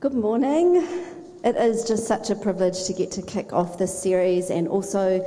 Good morning. It is just such a privilege to get to kick off this series and also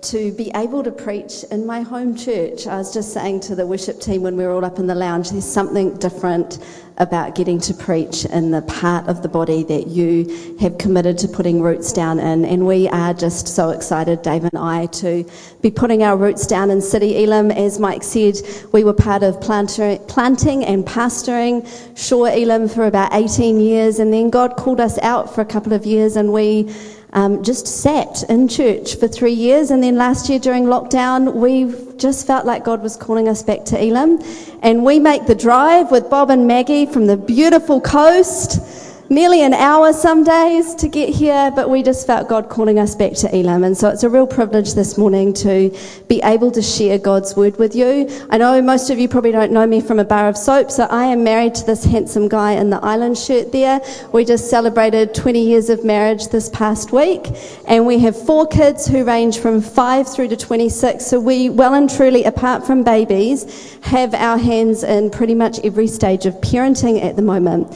to be able to preach in my home church. I was just saying to the worship team when we were all up in the lounge, there's something different about getting to preach in the part of the body that you have committed to putting roots down in. And we are just so excited, Dave and I, to be putting our roots down in City Elim. As Mike said, we were part of planter, planting and pastoring Shore Elim for about 18 years. And then God called us out for a couple of years and we um, just sat in church for three years. And then last year during lockdown, we just felt like God was calling us back to Elim. And we make the drive with Bob and Maggie from the beautiful coast nearly an hour some days to get here, but we just felt God calling us back to Elim. And so it's a real privilege this morning to be able to share God's word with you. I know most of you probably don't know me from a bar of soap, so I am married to this handsome guy in the island shirt there. We just celebrated 20 years of marriage this past week, and we have four kids who range from 5 through to 26. So we, well and truly, apart from babies, have our hands in pretty much every stage of parenting at the moment.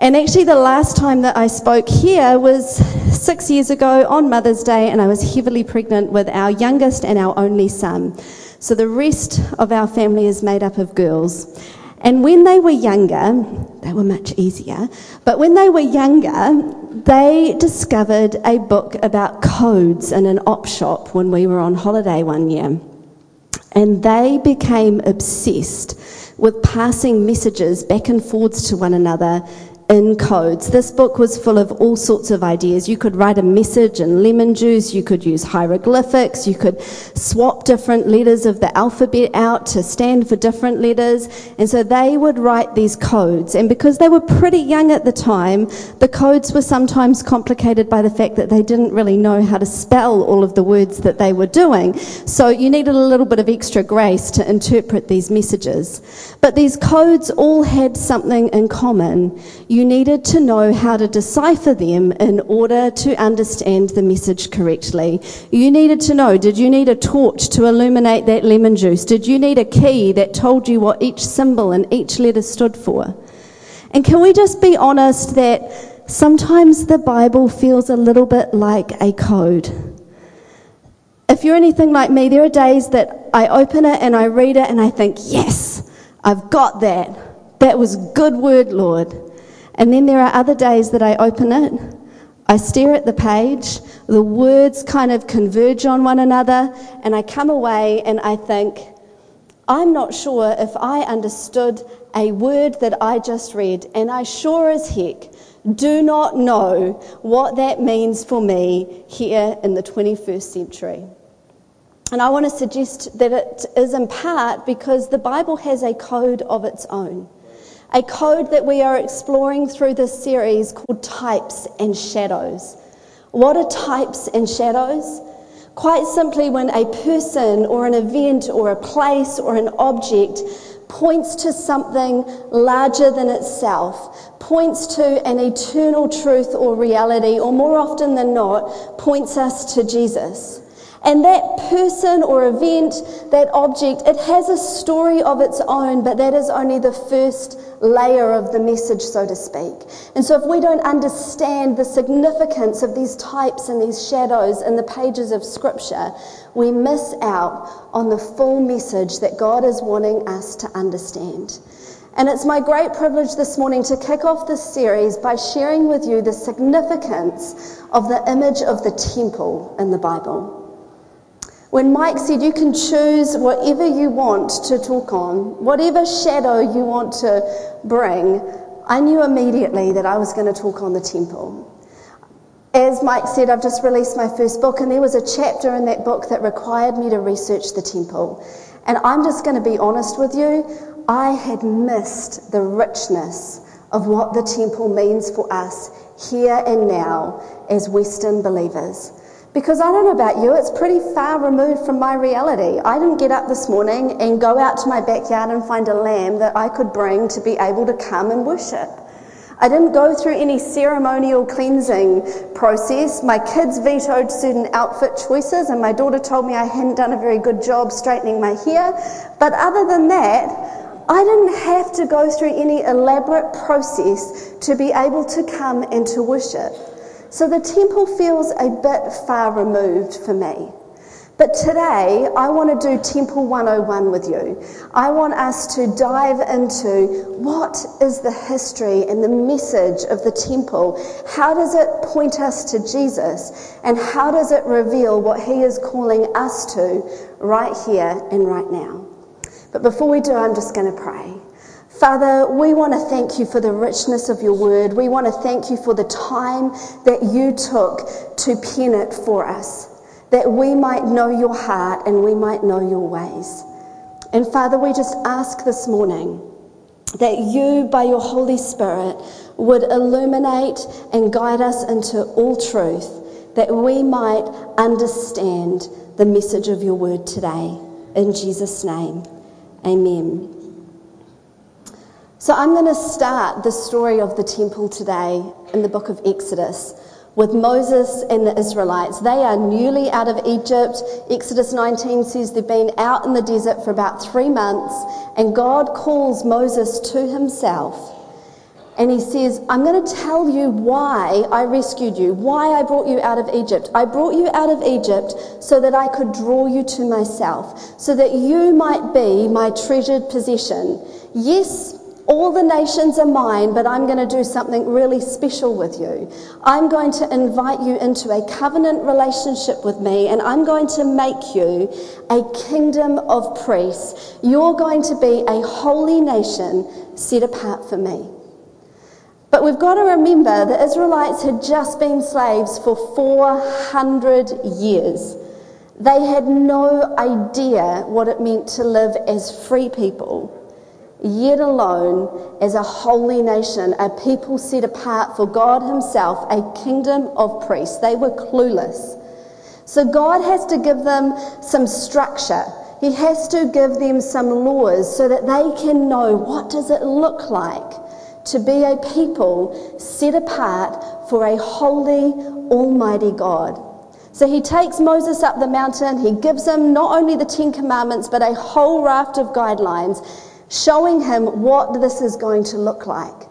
And actually, the last time that I spoke here was six years ago on Mother's Day, and I was heavily pregnant with our youngest and our only son. So the rest of our family is made up of girls. And when they were younger, they were much easier, but when they were younger, they discovered a book about codes in an op shop when we were on holiday one year. And they became obsessed with passing messages back and forwards to one another in codes. This book was full of all sorts of ideas. You could write a message in lemon juice, you could use hieroglyphics, you could swap different letters of the alphabet out to stand for different letters. And so they would write these codes. And because they were pretty young at the time, the codes were sometimes complicated by the fact that they didn't really know how to spell all of the words that they were doing. So you needed a little bit of extra grace to interpret these messages. But these codes all had something in common. You you needed to know how to decipher them in order to understand the message correctly. You needed to know did you need a torch to illuminate that lemon juice? Did you need a key that told you what each symbol and each letter stood for? And can we just be honest that sometimes the Bible feels a little bit like a code? If you're anything like me, there are days that I open it and I read it and I think, yes, I've got that. That was good word, Lord. And then there are other days that I open it, I stare at the page, the words kind of converge on one another, and I come away and I think, I'm not sure if I understood a word that I just read, and I sure as heck do not know what that means for me here in the 21st century. And I want to suggest that it is in part because the Bible has a code of its own a code that we are exploring through this series called Types and Shadows. What are types and shadows? Quite simply, when a person or an event or a place or an object points to something larger than itself, points to an eternal truth or reality, or more often than not, points us to Jesus. And that person or event, that object, it has a story of its own, but that is only the first layer of the message, so to speak. And so, if we don't understand the significance of these types and these shadows in the pages of Scripture, we miss out on the full message that God is wanting us to understand. And it's my great privilege this morning to kick off this series by sharing with you the significance of the image of the temple in the Bible. When Mike said you can choose whatever you want to talk on, whatever shadow you want to bring, I knew immediately that I was going to talk on the temple. As Mike said, I've just released my first book, and there was a chapter in that book that required me to research the temple. And I'm just going to be honest with you, I had missed the richness of what the temple means for us here and now as Western believers. Because I don't know about you, it's pretty far removed from my reality. I didn't get up this morning and go out to my backyard and find a lamb that I could bring to be able to come and worship. I didn't go through any ceremonial cleansing process. My kids vetoed certain outfit choices, and my daughter told me I hadn't done a very good job straightening my hair. But other than that, I didn't have to go through any elaborate process to be able to come and to worship. So the temple feels a bit far removed for me. But today, I want to do Temple 101 with you. I want us to dive into what is the history and the message of the temple? How does it point us to Jesus? And how does it reveal what he is calling us to right here and right now? But before we do, I'm just going to pray. Father, we want to thank you for the richness of your word. We want to thank you for the time that you took to pen it for us that we might know your heart and we might know your ways. And Father, we just ask this morning that you, by your Holy Spirit, would illuminate and guide us into all truth, that we might understand the message of your word today. In Jesus' name, amen. So I'm going to start the story of the temple today in the book of Exodus with Moses and the Israelites. They are newly out of Egypt. Exodus 19 says they've been out in the desert for about three months, and God calls Moses to himself. And he says, I'm going to tell you why I rescued you, why I brought you out of Egypt. I brought you out of Egypt so that I could draw you to myself, so that you might be my treasured possession. Yes, all the nations are mine, but I'm going to do something really special with you. I'm going to invite you into a covenant relationship with me, and I'm going to make you a kingdom of priests. You're going to be a holy nation set apart for me. But we've got to remember the Israelites had just been slaves for 400 years. They had no idea what it meant to live as free people yet alone as a holy nation, a people set apart for God Himself, a kingdom of priests. They were clueless. So God has to give them some structure. He has to give them some laws so that they can know what does it look like to be a people set apart for a holy, almighty God. So he takes Moses up the mountain, he gives him not only the Ten Commandments, but a whole raft of guidelines showing him what this is going to look like.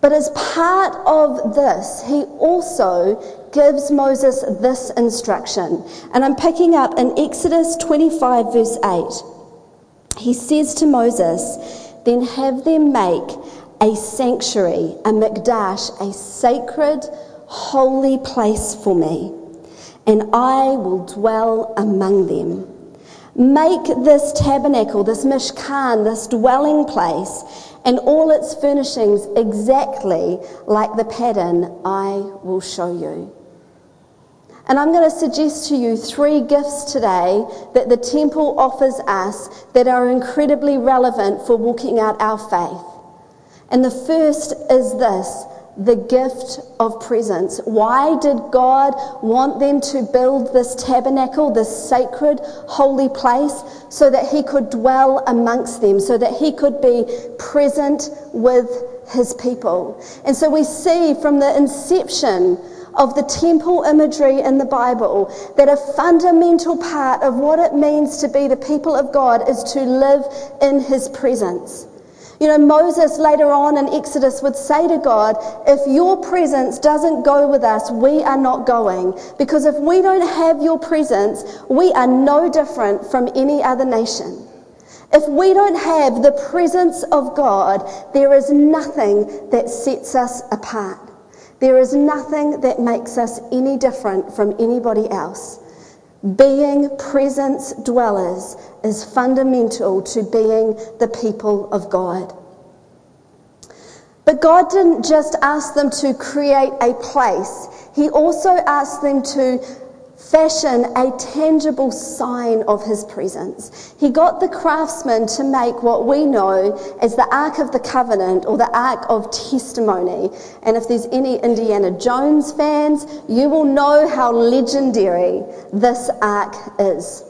But as part of this, he also gives Moses this instruction. And I'm picking up in Exodus 25, verse 8. He says to Moses, Then have them make a sanctuary, a mikdash, a sacred, holy place for me, and I will dwell among them. Make this tabernacle, this mishkan, this dwelling place, and all its furnishings exactly like the pattern I will show you. And I'm going to suggest to you three gifts today that the temple offers us that are incredibly relevant for walking out our faith. And the first is this the gift of presence. Why did God want them to build this tabernacle, this sacred, holy place, so that He could dwell amongst them, so that He could be present with His people? And so we see from the inception of the temple imagery in the Bible that a fundamental part of what it means to be the people of God is to live in His presence. You know, Moses later on in Exodus would say to God, if your presence doesn't go with us, we are not going. Because if we don't have your presence, we are no different from any other nation. If we don't have the presence of God, there is nothing that sets us apart. There is nothing that makes us any different from anybody else. Being presence dwellers is fundamental to being the people of God. But God didn't just ask them to create a place, He also asked them to fashion a tangible sign of his presence. He got the craftsmen to make what we know as the Ark of the Covenant or the Ark of Testimony. And if there's any Indiana Jones fans, you will know how legendary this ark is.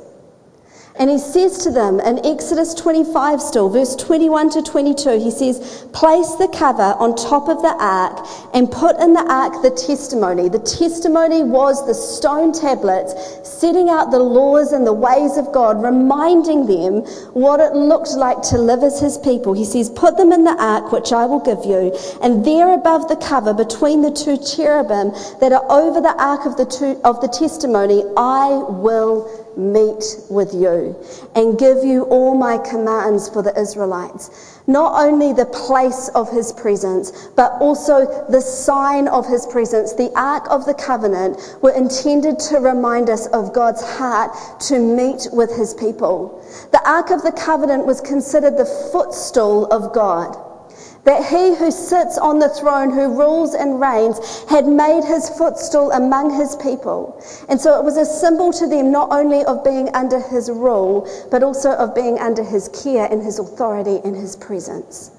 And he says to them in Exodus 25, still, verse 21 to 22, he says, Place the cover on top of the ark and put in the ark the testimony. The testimony was the stone tablets setting out the laws and the ways of God, reminding them what it looked like to live as his people. He says, Put them in the ark, which I will give you, and there above the cover, between the two cherubim that are over the ark of the, two, of the testimony, I will meet with you and give you all my commands for the Israelites. Not only the place of his presence, but also the sign of his presence. The Ark of the Covenant were intended to remind us of God's heart to meet with his people. The Ark of the Covenant was considered the footstool of God that he who sits on the throne, who rules and reigns, had made his footstool among his people. And so it was a symbol to them not only of being under his rule, but also of being under his care and his authority and his presence.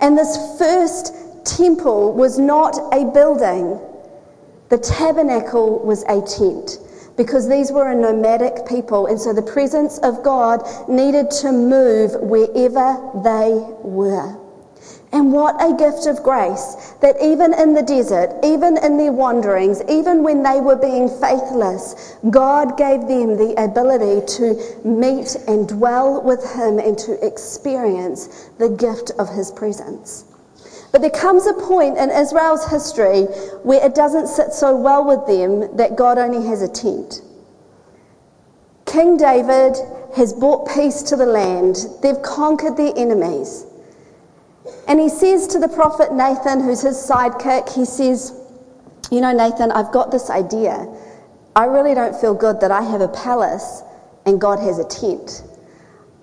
And this first temple was not a building, the tabernacle was a tent because these were a nomadic people, and so the presence of God needed to move wherever they were. And what a gift of grace that even in the desert, even in their wanderings, even when they were being faithless, God gave them the ability to meet and dwell with Him and to experience the gift of His presence. But there comes a point in Israel's history where it doesn't sit so well with them that God only has a tent. King David has brought peace to the land, they've conquered their enemies. And he says to the prophet Nathan, who's his sidekick, he says, You know, Nathan, I've got this idea. I really don't feel good that I have a palace and God has a tent.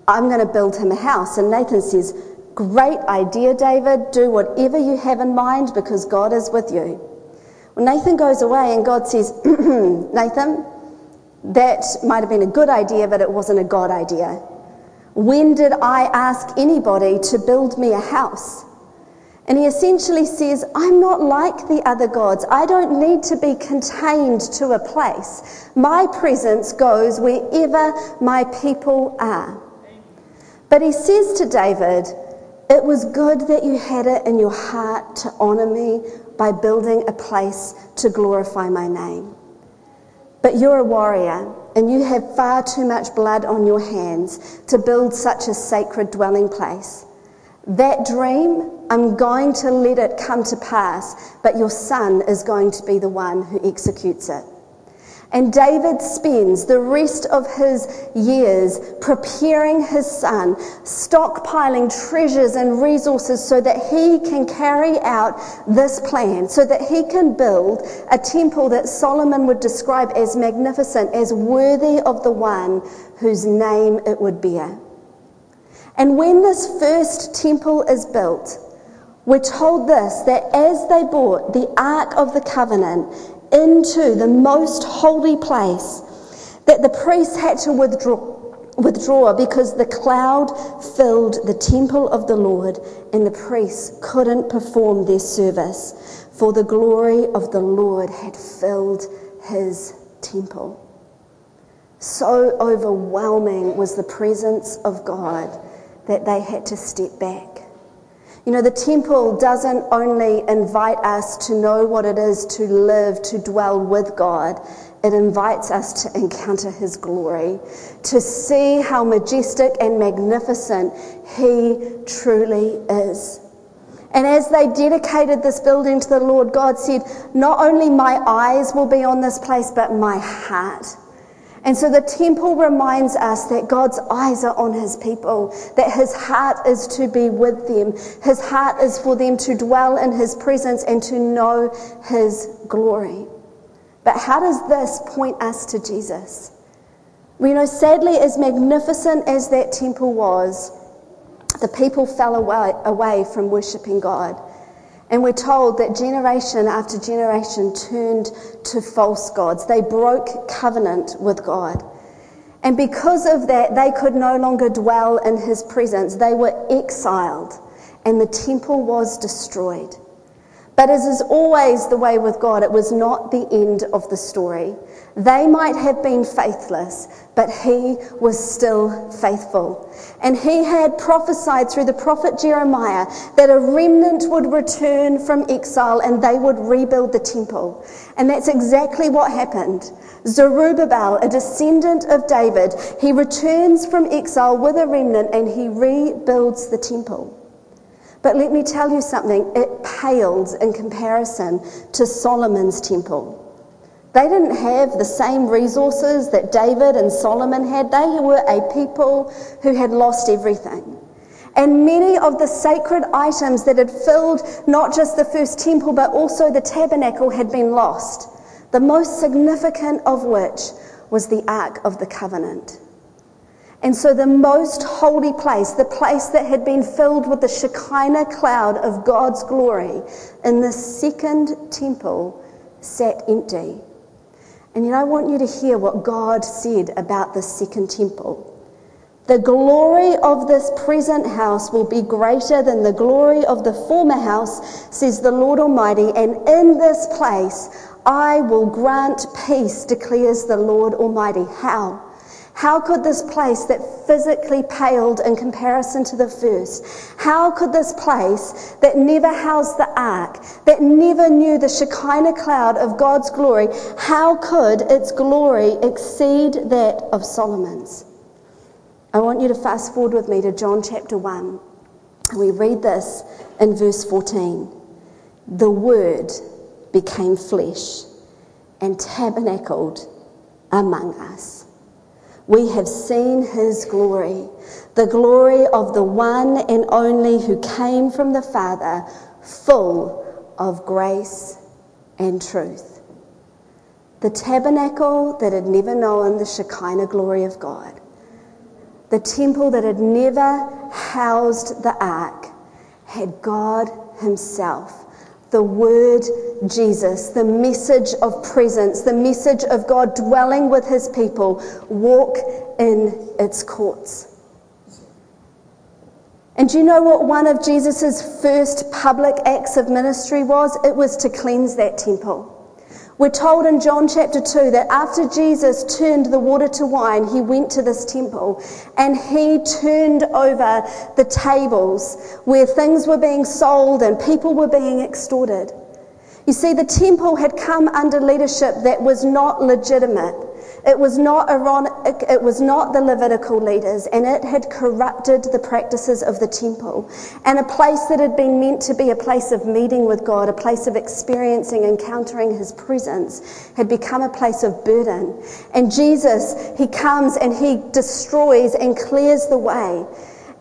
I'm going to build him a house. And Nathan says, Great idea, David. Do whatever you have in mind because God is with you. Well, Nathan goes away and God says, Nathan, that might have been a good idea, but it wasn't a God idea. When did I ask anybody to build me a house? And he essentially says, I'm not like the other gods. I don't need to be contained to a place. My presence goes wherever my people are. But he says to David, it was good that you had it in your heart to honor me by building a place to glorify my name. But you're a warrior, and you have far too much blood on your hands to build such a sacred dwelling place. That dream, I'm going to let it come to pass, but your son is going to be the one who executes it. And David spends the rest of his years preparing his son, stockpiling treasures and resources so that he can carry out this plan, so that he can build a temple that Solomon would describe as magnificent, as worthy of the one whose name it would bear. And when this first temple is built, we're told this that as they brought the Ark of the Covenant into the most holy place that the priests had to withdraw, withdraw because the cloud filled the temple of the Lord and the priests couldn't perform their service, for the glory of the Lord had filled his temple. So overwhelming was the presence of God that they had to step back. You know, the temple doesn't only invite us to know what it is to live, to dwell with God, it invites us to encounter His glory, to see how majestic and magnificent He truly is. And as they dedicated this building to the Lord, God said, Not only my eyes will be on this place, but my heart. And so the temple reminds us that God's eyes are on his people, that his heart is to be with them. His heart is for them to dwell in his presence and to know his glory. But how does this point us to Jesus? We know, sadly, as magnificent as that temple was, the people fell away, away from worshipping God. And we're told that generation after generation turned to false gods. They broke covenant with God. And because of that, they could no longer dwell in his presence. They were exiled, and the temple was destroyed. But as is always the way with God, it was not the end of the story. They might have been faithless, but he was still faithful. And he had prophesied through the prophet Jeremiah that a remnant would return from exile and they would rebuild the temple. And that's exactly what happened. Zerubbabel, a descendant of David, he returns from exile with a remnant and he rebuilds the temple. But let me tell you something, it pales in comparison to Solomon's temple. They didn't have the same resources that David and Solomon had. They were a people who had lost everything. And many of the sacred items that had filled not just the first temple but also the tabernacle had been lost. The most significant of which was the Ark of the Covenant. And so, the most holy place, the place that had been filled with the Shekinah cloud of God's glory, in the second temple sat empty. And yet, I want you to hear what God said about the second temple. The glory of this present house will be greater than the glory of the former house, says the Lord Almighty, and in this place I will grant peace, declares the Lord Almighty. How? How could this place that physically paled in comparison to the first, how could this place that never housed the ark, that never knew the Shekinah cloud of God's glory, how could its glory exceed that of Solomon's? I want you to fast forward with me to John chapter 1. We read this in verse 14. The Word became flesh and tabernacled among us. We have seen his glory, the glory of the one and only who came from the Father, full of grace and truth. The tabernacle that had never known the Shekinah glory of God, the temple that had never housed the ark, had God Himself the word Jesus, the message of presence, the message of God dwelling with his people, walk in its courts. And do you know what one of Jesus' first public acts of ministry was? It was to cleanse that temple. We're told in John chapter 2 that after Jesus turned the water to wine, he went to this temple and he turned over the tables where things were being sold and people were being extorted. You see, the temple had come under leadership that was not legitimate. It was not it was not the Levitical leaders, and it had corrupted the practices of the temple. And a place that had been meant to be a place of meeting with God, a place of experiencing, encountering His presence, had become a place of burden. And Jesus, He comes and He destroys and clears the way.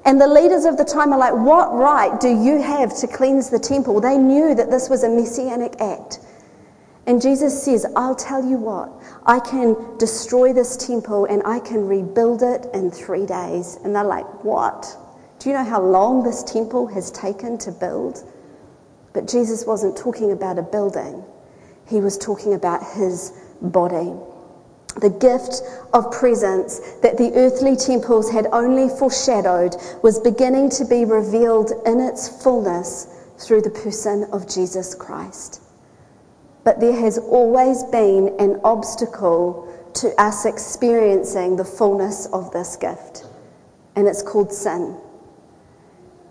And the leaders of the time are like, What right do you have to cleanse the temple? They knew that this was a messianic act. And Jesus says, I'll tell you what, I can destroy this temple and I can rebuild it in three days. And they're like, What? Do you know how long this temple has taken to build? But Jesus wasn't talking about a building, he was talking about his body. The gift of presence that the earthly temples had only foreshadowed was beginning to be revealed in its fullness through the person of Jesus Christ. But there has always been an obstacle to us experiencing the fullness of this gift, and it's called sin.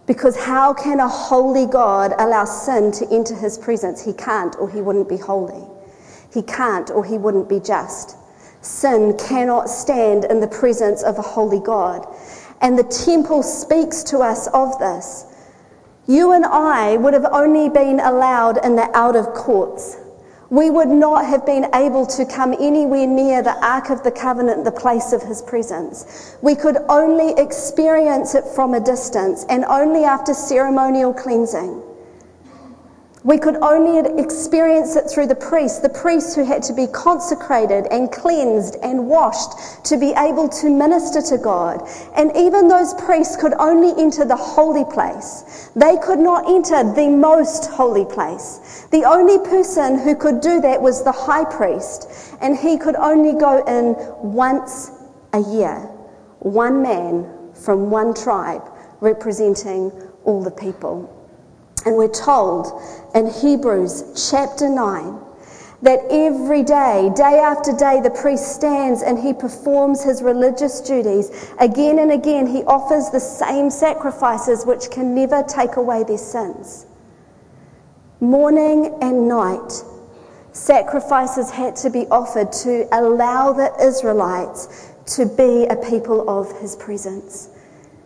Because how can a holy God allow sin to enter his presence? He can't, or he wouldn't be holy. He can't, or he wouldn't be just. Sin cannot stand in the presence of a holy God. And the temple speaks to us of this. You and I would have only been allowed in the out of courts we would not have been able to come anywhere near the Ark of the Covenant, the place of His presence. We could only experience it from a distance and only after ceremonial cleansing. We could only experience it through the priests, the priests who had to be consecrated and cleansed and washed to be able to minister to God. And even those priests could only enter the holy place. They could not enter the most holy place. The only person who could do that was the high priest, and he could only go in once a year. One man from one tribe representing all the people. And we're told in Hebrews chapter 9 that every day, day after day, the priest stands and he performs his religious duties. Again and again, he offers the same sacrifices which can never take away their sins. Morning and night, sacrifices had to be offered to allow the Israelites to be a people of his presence.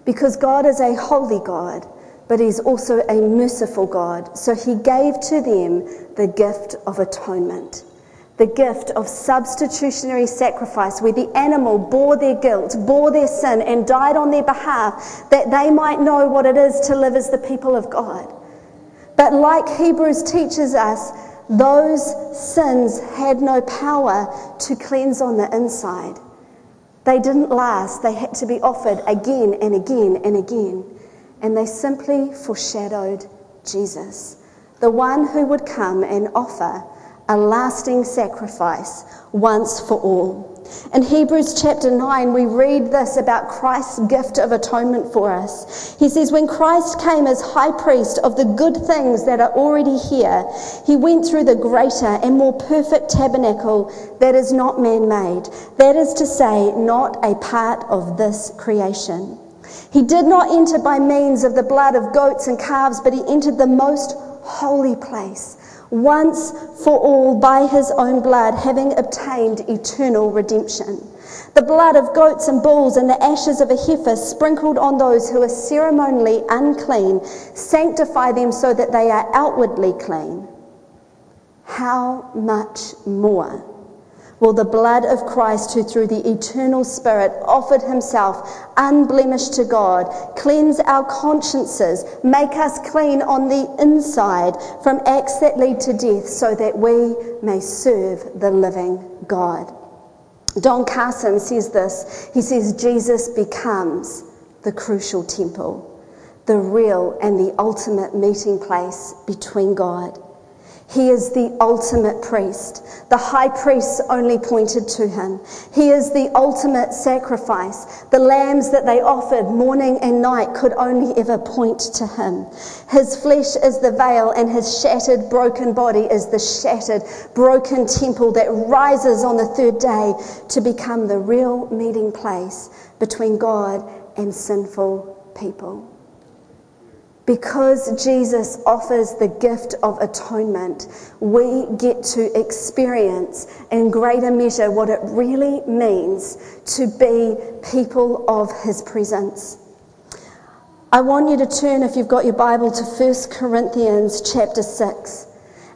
Because God is a holy God but he's also a merciful God. So he gave to them the gift of atonement, the gift of substitutionary sacrifice, where the animal bore their guilt, bore their sin, and died on their behalf, that they might know what it is to live as the people of God. But like Hebrews teaches us, those sins had no power to cleanse on the inside. They didn't last. They had to be offered again and again and again and they simply foreshadowed Jesus, the one who would come and offer a lasting sacrifice once for all. In Hebrews chapter 9, we read this about Christ's gift of atonement for us. He says, When Christ came as high priest of the good things that are already here, he went through the greater and more perfect tabernacle that is not man made, that is to say, not a part of this creation. He did not enter by means of the blood of goats and calves, but he entered the most holy place, once for all by his own blood, having obtained eternal redemption. The blood of goats and bulls and the ashes of a heifer sprinkled on those who are ceremonially unclean sanctify them so that they are outwardly clean. How much more? Will the blood of Christ, who through the eternal Spirit offered himself unblemished to God, cleanse our consciences, make us clean on the inside from acts that lead to death, so that we may serve the living God? Don Carson says this. He says, Jesus becomes the crucial temple, the real and the ultimate meeting place between God he is the ultimate priest. The high priests only pointed to him. He is the ultimate sacrifice. The lambs that they offered morning and night could only ever point to him. His flesh is the veil, and his shattered, broken body is the shattered, broken temple that rises on the third day to become the real meeting place between God and sinful people. Because Jesus offers the gift of atonement, we get to experience in greater measure what it really means to be people of his presence. I want you to turn, if you've got your Bible, to 1 Corinthians chapter 6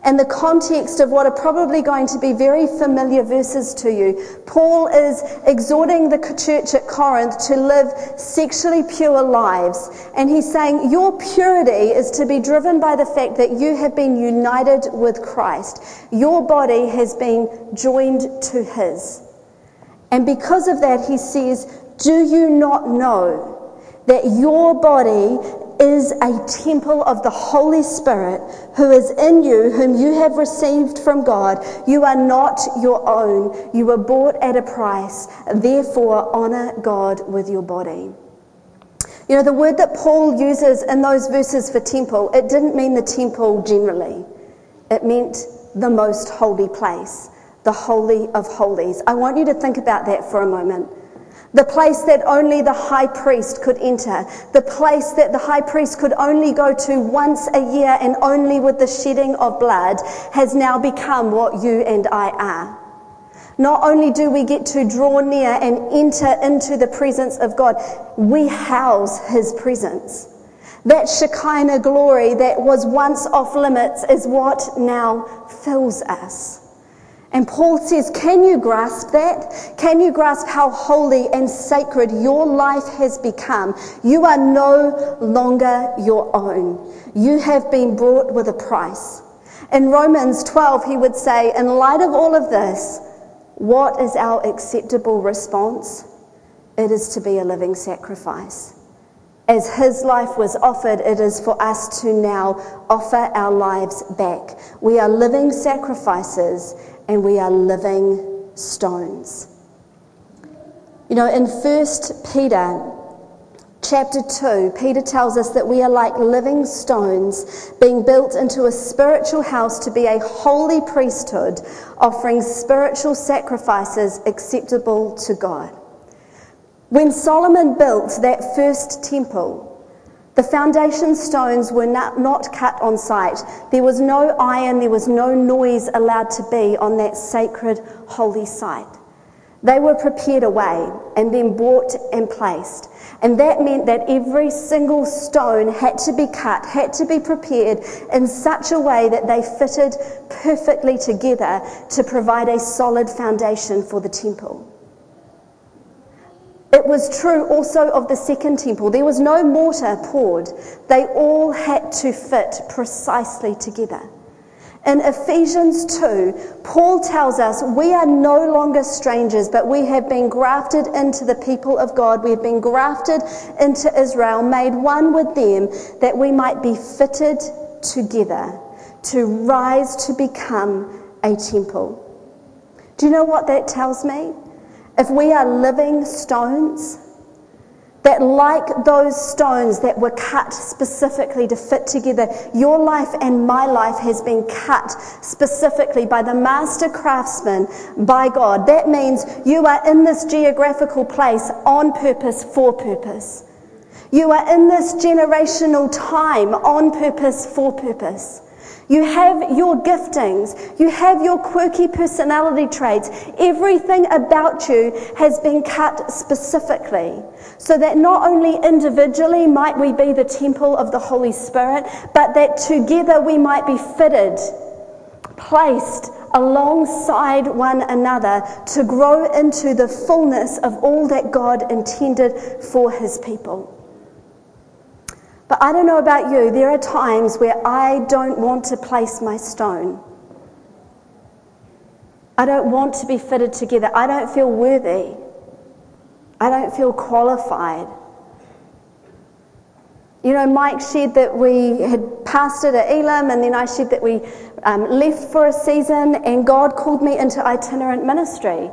and the context of what are probably going to be very familiar verses to you. Paul is exhorting the church at Corinth to live sexually pure lives. And he's saying your purity is to be driven by the fact that you have been united with Christ. Your body has been joined to his. And because of that, he says, Do you not know that your body is a temple of the Holy Spirit who is in you, whom you have received from God. You are not your own. You were bought at a price. Therefore, honor God with your body. You know, the word that Paul uses in those verses for temple, it didn't mean the temple generally, it meant the most holy place, the Holy of Holies. I want you to think about that for a moment. The place that only the high priest could enter. The place that the high priest could only go to once a year and only with the shedding of blood has now become what you and I are. Not only do we get to draw near and enter into the presence of God, we house his presence. That Shekinah glory that was once off limits is what now fills us. And Paul says, Can you grasp that? Can you grasp how holy and sacred your life has become? You are no longer your own. You have been bought with a price. In Romans 12, he would say, In light of all of this, what is our acceptable response? It is to be a living sacrifice. As his life was offered, it is for us to now offer our lives back. We are living sacrifices and we are living stones. You know, in 1 Peter chapter 2, Peter tells us that we are like living stones being built into a spiritual house to be a holy priesthood, offering spiritual sacrifices acceptable to God. When Solomon built that first temple, the foundation stones were not, not, cut on site. There was no iron, there was no noise allowed to be on that sacred, holy site. They were prepared away and then brought and placed. And that meant that every single stone had to be cut, had to be prepared in such a way that they fitted perfectly together to provide a solid foundation for the temple. It was true also of the second temple. There was no mortar poured, they all had to fit precisely together. In Ephesians 2, Paul tells us we are no longer strangers, but we have been grafted into the people of God. We have been grafted into Israel, made one with them, that we might be fitted together to rise to become a temple. Do you know what that tells me? If we are living stones, that, like those stones that were cut specifically to fit together, your life and my life has been cut specifically by the master craftsman, by God. That means you are in this geographical place on purpose, for purpose. You are in this generational time on purpose, for purpose. You have your giftings. You have your quirky personality traits. Everything about you has been cut specifically so that not only individually might we be the temple of the Holy Spirit, but that together we might be fitted, placed alongside one another to grow into the fullness of all that God intended for his people. But I don't know about you, there are times where I don't want to place my stone. I don't want to be fitted together. I don't feel worthy. I don't feel qualified. You know, Mike shared that we had pastored at Elim, and then I shared that we um, left for a season, and God called me into itinerant ministry.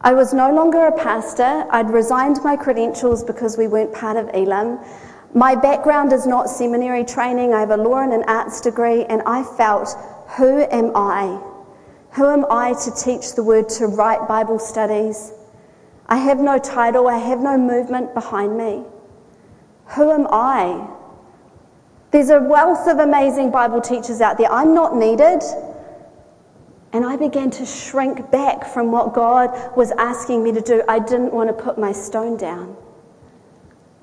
I was no longer a pastor. I'd resigned my credentials because we weren't part of Elim. My background is not seminary training. I have a law and an arts degree, and I felt, who am I? Who am I to teach the word, to write Bible studies? I have no title, I have no movement behind me. Who am I? There's a wealth of amazing Bible teachers out there. I'm not needed. And I began to shrink back from what God was asking me to do. I didn't want to put my stone down.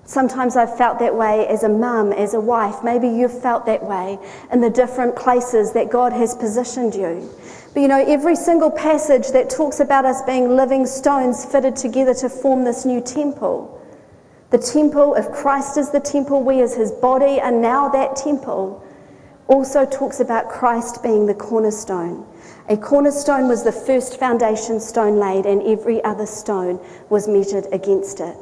Sometimes I've felt that way as a mum, as a wife. Maybe you've felt that way in the different places that God has positioned you. But you know, every single passage that talks about us being living stones fitted together to form this new temple. The temple, if Christ is the temple, we as his body are now that temple, also talks about Christ being the cornerstone. A cornerstone was the first foundation stone laid, and every other stone was measured against it.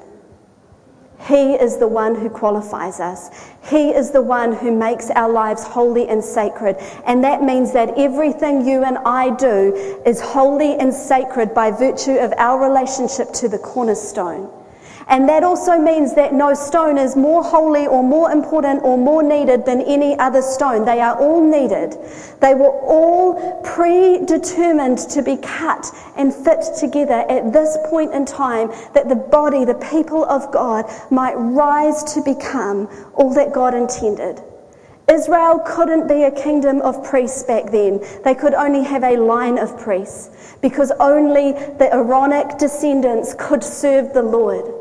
He is the one who qualifies us. He is the one who makes our lives holy and sacred. And that means that everything you and I do is holy and sacred by virtue of our relationship to the cornerstone. And that also means that no stone is more holy or more important or more needed than any other stone. They are all needed. They were all predetermined to be cut and fit together at this point in time that the body, the people of God, might rise to become all that God intended. Israel couldn't be a kingdom of priests back then. They could only have a line of priests because only the Aaronic descendants could serve the Lord.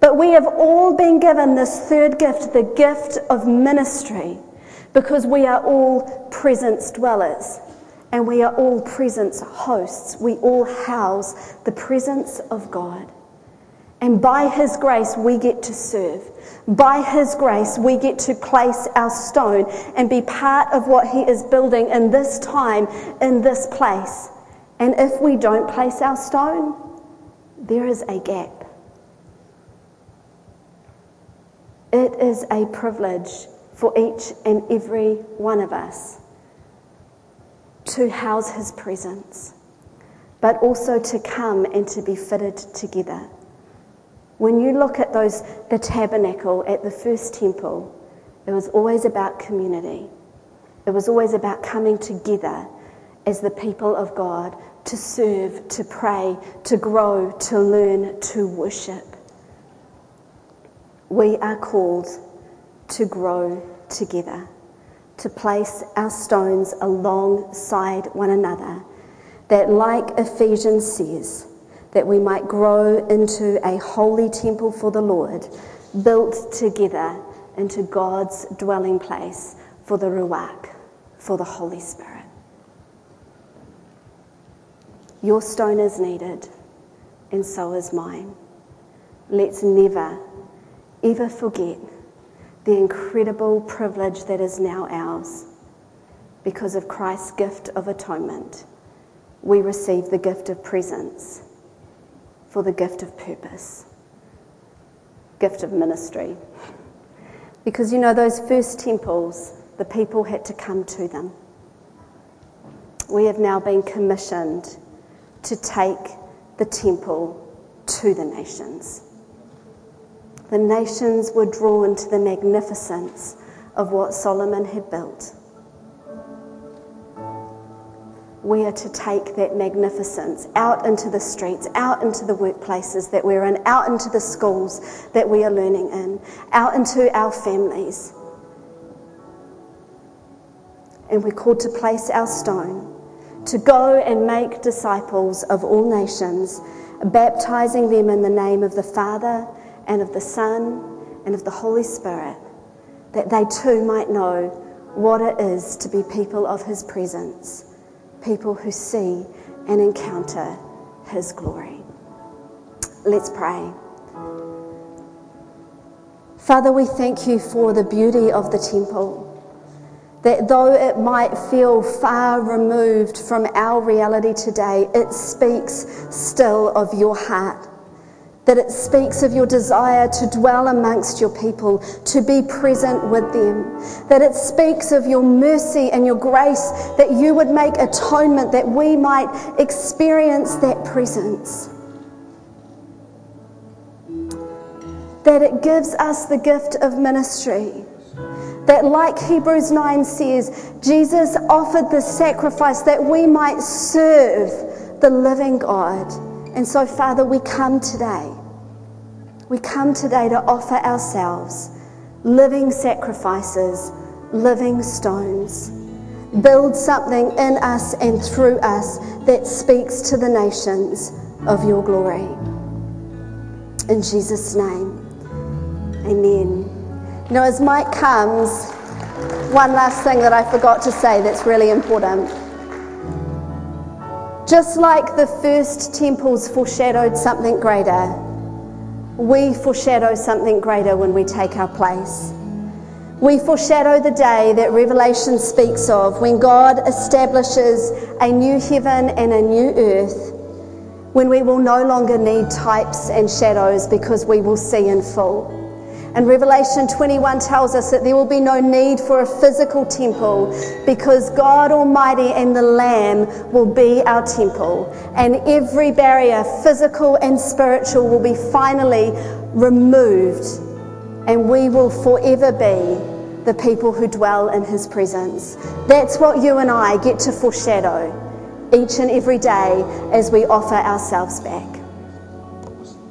But we have all been given this third gift, the gift of ministry, because we are all presence dwellers and we are all presence hosts. We all house the presence of God. And by His grace, we get to serve. By His grace, we get to place our stone and be part of what He is building in this time, in this place. And if we don't place our stone, there is a gap. It is a privilege for each and every one of us to house his presence, but also to come and to be fitted together. When you look at those, the tabernacle at the first temple, it was always about community. It was always about coming together as the people of God to serve, to pray, to grow, to learn, to worship. We are called to grow together, to place our stones alongside one another, that, like Ephesians says, that we might grow into a holy temple for the Lord, built together into God's dwelling place for the Ruach, for the Holy Spirit. Your stone is needed, and so is mine. Let's never, ever forget the incredible privilege that is now ours because of Christ's gift of atonement. We receive the gift of presence for the gift of purpose, gift of ministry. Because you know, those first temples, the people had to come to them. We have now been commissioned to take the temple to the nations. The nations were drawn to the magnificence of what Solomon had built. we are to take that magnificence out into the streets, out into the workplaces that we're in, out into the schools that we are learning in, out into our families. And we're called to place our stone, to go and make disciples of all nations, baptizing them in the name of the Father and of the Son and of the Holy Spirit, that they too might know what it is to be people of His presence people who see and encounter His glory. Let's pray. Father, we thank you for the beauty of the temple. That though it might feel far removed from our reality today, it speaks still of your heart that it speaks of your desire to dwell amongst your people, to be present with them, that it speaks of your mercy and your grace, that you would make atonement, that we might experience that presence. That it gives us the gift of ministry. That, like Hebrews 9 says, Jesus offered the sacrifice that we might serve the living God. And so, Father, we come today we come today to offer ourselves living sacrifices, living stones. Build something in us and through us that speaks to the nations of your glory. In Jesus' name, amen. Know, as Mike comes, one last thing that I forgot to say that's really important. Just like the first temples foreshadowed something greater, we foreshadow something greater when we take our place. We foreshadow the day that Revelation speaks of when God establishes a new heaven and a new earth, when we will no longer need types and shadows because we will see in full. And Revelation 21 tells us that there will be no need for a physical temple because God Almighty and the Lamb will be our temple. And every barrier, physical and spiritual, will be finally removed. And we will forever be the people who dwell in His presence. That's what you and I get to foreshadow each and every day as we offer ourselves back.